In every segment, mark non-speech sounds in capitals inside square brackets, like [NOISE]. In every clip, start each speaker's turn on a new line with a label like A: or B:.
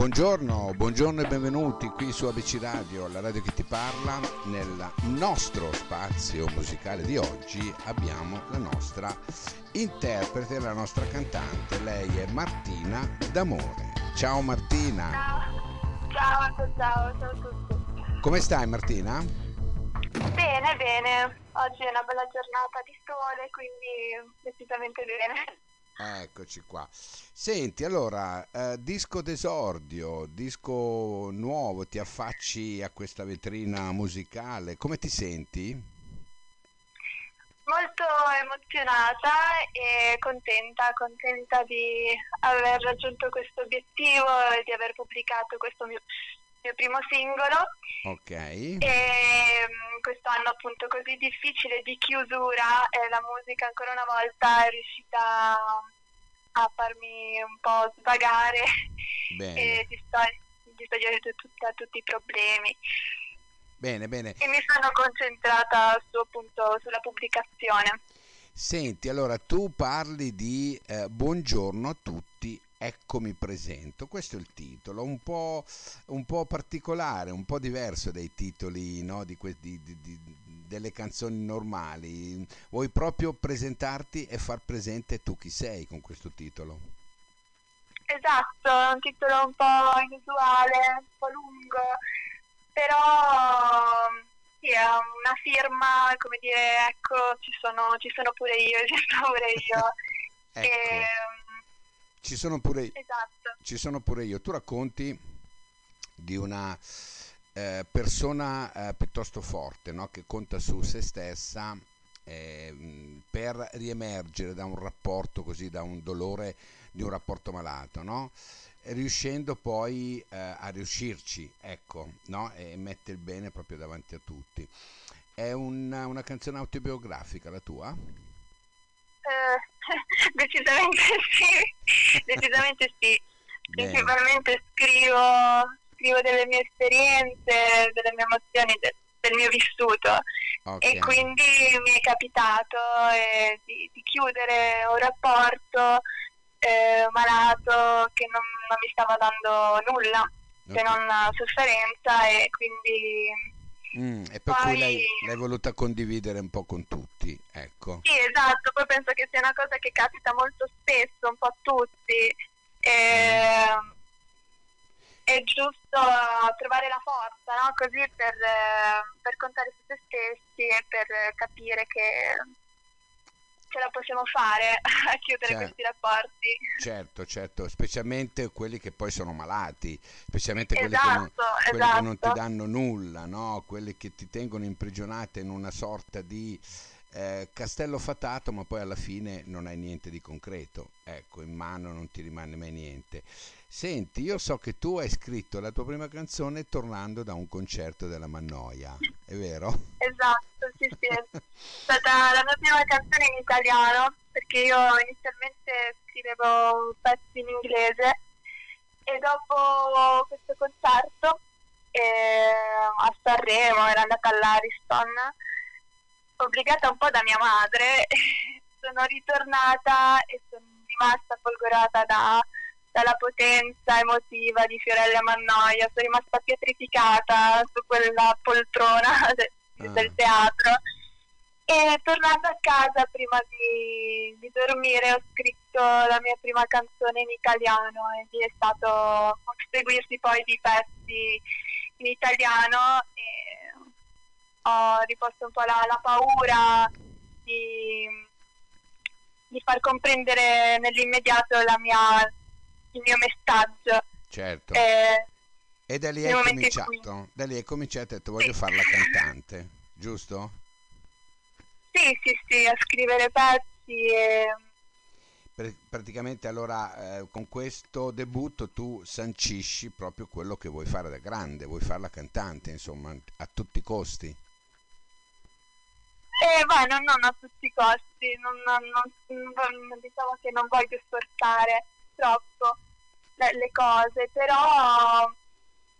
A: Buongiorno, buongiorno e benvenuti qui su ABC Radio, la radio che ti parla. Nel nostro spazio musicale di oggi abbiamo la nostra interprete, la nostra cantante. Lei è Martina D'Amore. Ciao Martina.
B: Ciao, ciao, ciao, ciao a tutti.
A: Come stai Martina?
B: Bene, bene. Oggi è una bella giornata di sole, quindi decisamente bene.
A: Eccoci qua. Senti, allora, eh, disco d'esordio, disco nuovo, ti affacci a questa vetrina musicale, come ti senti?
B: Molto emozionata e contenta, contenta di aver raggiunto questo obiettivo e di aver pubblicato questo mio, mio primo singolo.
A: Ok.
B: E mm, questo anno appunto così difficile di chiusura, eh, la musica ancora una volta è riuscita a farmi un po' svagare
A: Bene.
B: e distogli- distogliere da tutti i problemi.
A: Bene, bene.
B: E mi sono concentrata su, appunto sulla pubblicazione.
A: Senti, allora tu parli di eh, Buongiorno a tutti, ecco mi presento. Questo è il titolo, un po', un po' particolare, un po' diverso dai titoli no, di que- di- di- delle canzoni normali. Vuoi proprio presentarti e far presente tu chi sei con questo titolo?
B: Esatto, è un titolo un po' inusuale, un po' lungo, però sì, è una firma, come dire, ecco, ci sono, ci sono pure io, [LAUGHS] ci sono pure io. [LAUGHS]
A: Ecco,
B: Ehm,
A: ci sono pure
B: esatto.
A: ci sono pure io. Tu racconti di una eh, persona eh, piuttosto forte, no? che conta su se stessa eh, per riemergere da un rapporto così, da un dolore di un rapporto malato, no? Riuscendo poi eh, a riuscirci, ecco, no? e mette il bene proprio davanti a tutti. È una, una canzone autobiografica la tua?
B: Eh, [LAUGHS] decisamente sì, [LAUGHS] decisamente sì. Principalmente scrivo, scrivo delle mie esperienze, delle mie emozioni, de- del mio vissuto
A: Ok.
B: e quindi mi è capitato eh, di, di chiudere un rapporto eh, malato che non, non mi stava dando nulla se
A: Ok.
B: non sofferenza e quindi
A: Mm, e per
B: Poi-
A: cui l'hai, l'hai voluta condividere un po' con tutti, ecco.
B: Sì, esatto, poi penso che sia una cosa che capita molto spesso, un po' a tutti. E, è giusto trovare la forza, no? Così per, per contare su se stessi e per capire che ce la possiamo fare [LAUGHS] a chiudere
A: Certo.
B: questi rapporti.
A: Certo, certo, specialmente quelli che poi sono malati, specialmente quelli, che non,
B: Esatto,
A: quelli che non ti
B: esatto.
A: danno nulla, no? Quelli che ti tengono imprigionata in una sorta di eh, castello fatato, ma poi alla fine non hai niente di concreto, ecco, in mano non ti rimane mai niente. Senti, io so che tu hai scritto la tua prima canzone tornando da un concerto della Mannoia, è vero?
B: Esatto, sì, sì. [LAUGHS] È stata la mia prima canzone in italiano perché io inizialmente scrivevo pezzi in inglese e dopo questo concerto eh, a Sanremo ero andata all'Ariston obbligata un po' da mia madre [LAUGHS] sono ritornata e sono rimasta folgorata da- dalla potenza emotiva di Fiorella Mannoia sono rimasta pietrificata su quella poltrona [LAUGHS] de-
A: Ah.
B: del teatro e tornando a casa prima di, di dormire ho scritto la mia prima canzone in italiano e lì è stato seguirsi poi di pezzi in italiano e ho riposto un po' la, la paura di, di far comprendere nell'immediato la mia- il mio messaggio.
A: Certo.
B: Eh,
A: E da lì hai cominciato, da lì hai cominciato e hai detto voglio
B: Sì.
A: fare la cantante, giusto?
B: sì, sì, sì, a scrivere pezzi e
A: praticamente allora eh, con questo debutto tu sancisci proprio quello che vuoi fare da grande, vuoi fare la cantante, insomma, a tutti i costi.
B: Eh, beh, non, non a tutti i costi, non, non- diciamo che non voglio sforzare troppo le, le cose, però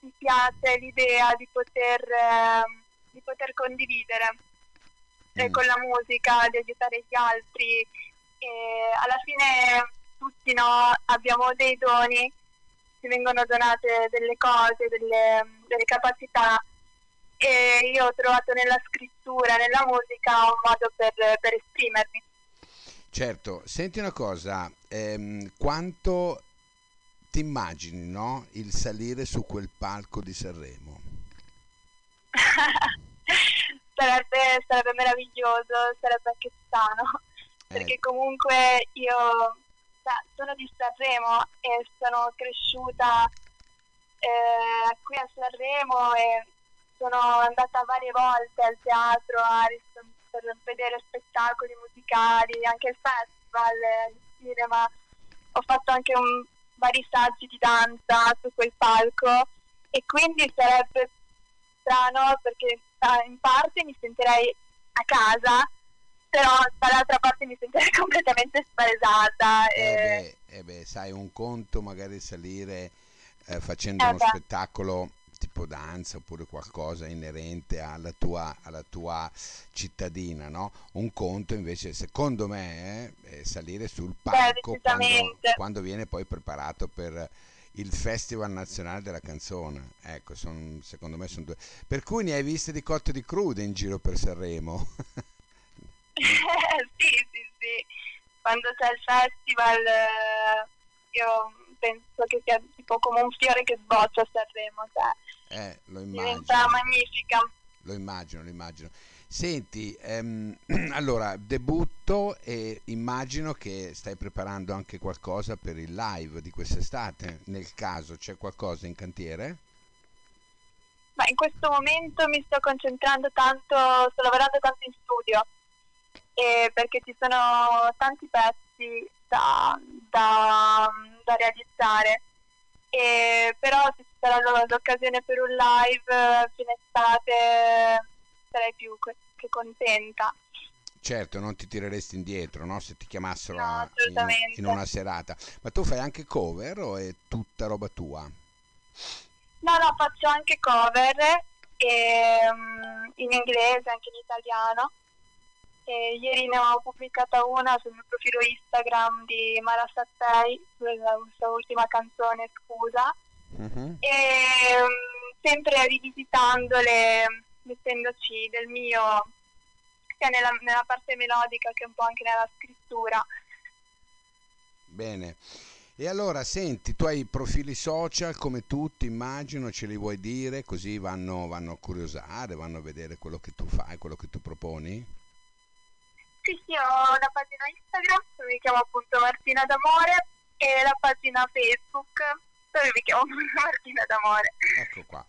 B: mi piace l'idea di poter, ehm, di poter condividere eh,
A: Mm.
B: con la musica, di aiutare gli altri. E alla fine tutti no, abbiamo dei doni ti vengono donate delle cose, delle, delle capacità io ho trovato nella scrittura, nella musica un modo per, per esprimermi.
A: Certo, senti una cosa, ehm, quanto ti immagini no, il salire su quel palco di Sanremo? [LAUGHS]
B: sarebbe, sarebbe, meraviglioso, sarebbe anche sano, eh. perché comunque io sono di Sanremo e sono cresciuta eh, qui a Sanremo e sono andata varie volte al teatro a, per vedere spettacoli musicali, anche il festival, il cinema. Ho fatto anche un, vari saggi di danza su quel palco e quindi sarebbe strano perché in parte mi sentirei a casa, però dall'altra parte mi sentirei [LAUGHS] completamente spaesata.
A: Eh, e... beh, eh beh, sai, un conto magari salire eh, facendo eh uno beh. spettacolo tipo danza oppure qualcosa inerente alla tua, alla tua cittadina, no? Un conto invece, secondo me, è salire sul palco quando, quando, viene poi preparato per il Festival Nazionale della Canzone. Ecco, son, secondo me sono due. Per cui ne hai viste di cotte di crude in giro per Sanremo. [LAUGHS]
B: sì, sì, sì. Quando c'è il festival eh, io penso che sia tipo come un fiore che sboccia a Sanremo, cioè,
A: eh, lo immagino.
B: diventa magnifica.
A: Lo immagino, lo immagino. Senti, ehm, [CLEARS THROAT] allora debutto e immagino che stai preparando anche qualcosa per il live di quest'estate. Nel caso c'è qualcosa in cantiere?
B: Ma in questo momento mi sto concentrando tanto, sto lavorando tanto in studio eh, perché ci sono tanti pezzi da, da, da realizzare. E, però se ci sarà l'occasione per un live fine estate sarei più che contenta.
A: Certo, non ti tireresti indietro no? se ti chiamassero no, in, in, una serata. Ma tu fai anche cover o è tutta roba tua?
B: No, no, faccio anche cover e, um, in inglese, anche in italiano. E ieri ne ho pubblicata una sul mio profilo Instagram di Mara Sattei, sua ultima canzone Scusa, uh-huh. e um, sempre rivisitandole, mettendoci del mio, sia nella, nella parte melodica che un po' anche nella scrittura.
A: Bene. E allora, senti, tu hai profili social come tutti, immagino, ce li vuoi dire, così vanno, vanno a curiosare, vanno a vedere quello che tu fai, quello che tu proponi?
B: Sì, sì, ho una pagina Instagram mi chiamo appunto Martina d'Amore e la pagina Facebook mi chiamo Martina d'Amore.
A: Ecco qua.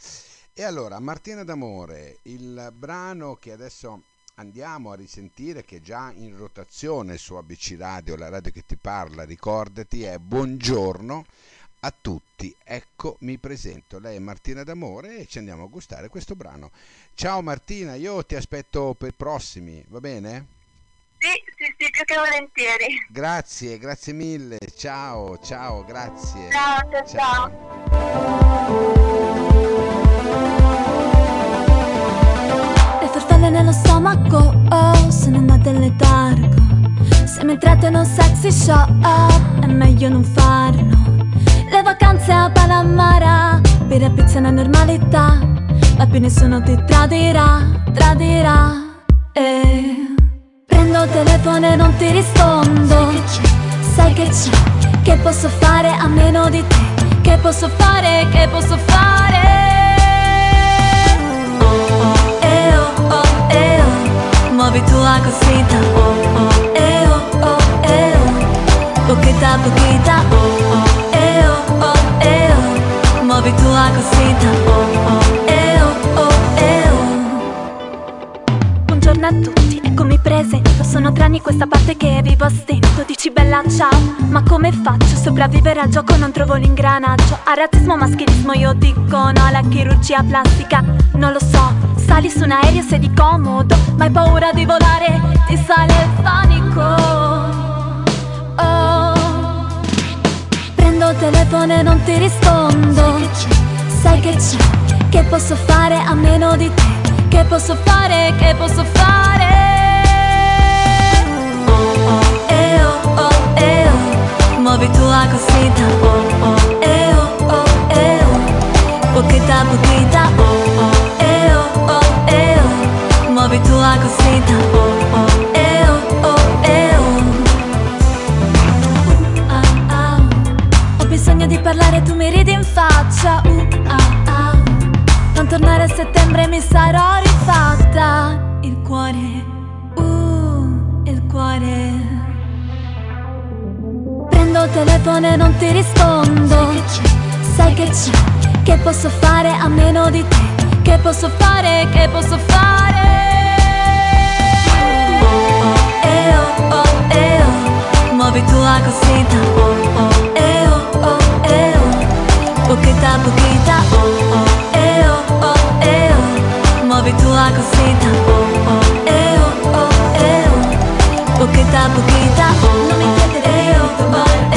A: E allora, Martina d'Amore, il brano che adesso andiamo a risentire, che è già in rotazione su ABC Radio, la radio che ti parla, ricordati, è Buongiorno a tutti. Ecco, mi presento. Lei è Martina D'Amore e ci andiamo a gustare questo brano. Ciao Martina, io ti aspetto per i prossimi, va bene?
B: Sì, sì, più che volentieri.
A: Grazie, grazie mille. Ciao, ciao, grazie.
B: Ciao, ciao, ciao.
C: Le farfalle nello stomaco, oh, sono andate in letargo. Siamo entrate in un sexy show, oh, è meglio non farlo. Le vacanze a Palamara, per la pizza è una normalità. Ma più nessuno ti tradirà, tradirà. Eh. Il telefono e non ti rispondo. Sai che c'è, che posso fare a meno di te? Che posso fare, che posso fare? Oh oh, eh oh oh, eh oh Muovi tua cosita questa parte che vivo a stento Dici bella ciao, ma come faccio? Sopravvivere al gioco? Non trovo l'ingranaggio. A razzismo, maschilismo io dico no Alla chirurgia plastica, non lo so Sali su un aereo, sei comodo Ma hai paura di volare, ti sale il panico. Oh. Prendo il telefono e non ti rispondo. Sai che c'è, che posso fare a meno di te? Che posso fare, che posso fare eh, oh, oh, eh, oh, Muovi tua cosita, oh, oh, eh oh, oh, eh oh Pochetta, Muovi tua cosita, eh, oh, oh, eh oh, Uh, Ho bisogno di parlare, tu mi ridi in faccia, uh, ah, ah. Non tornare a settembre mi sarò rifatta. Il cuore fare. Prendo il telefono e non ti rispondo. Sai che c'è, che posso fare a meno di te. Che posso fare, che posso fare? Oh oh, eh oh, oh, eh oh Muovi tua cosita, oh oh, eh oh, oh, eh oh Pochita, pochita, oh eh oh, oh, eh oh Muovi tua cosita, oh oh ポケタポケタ飲みててれよ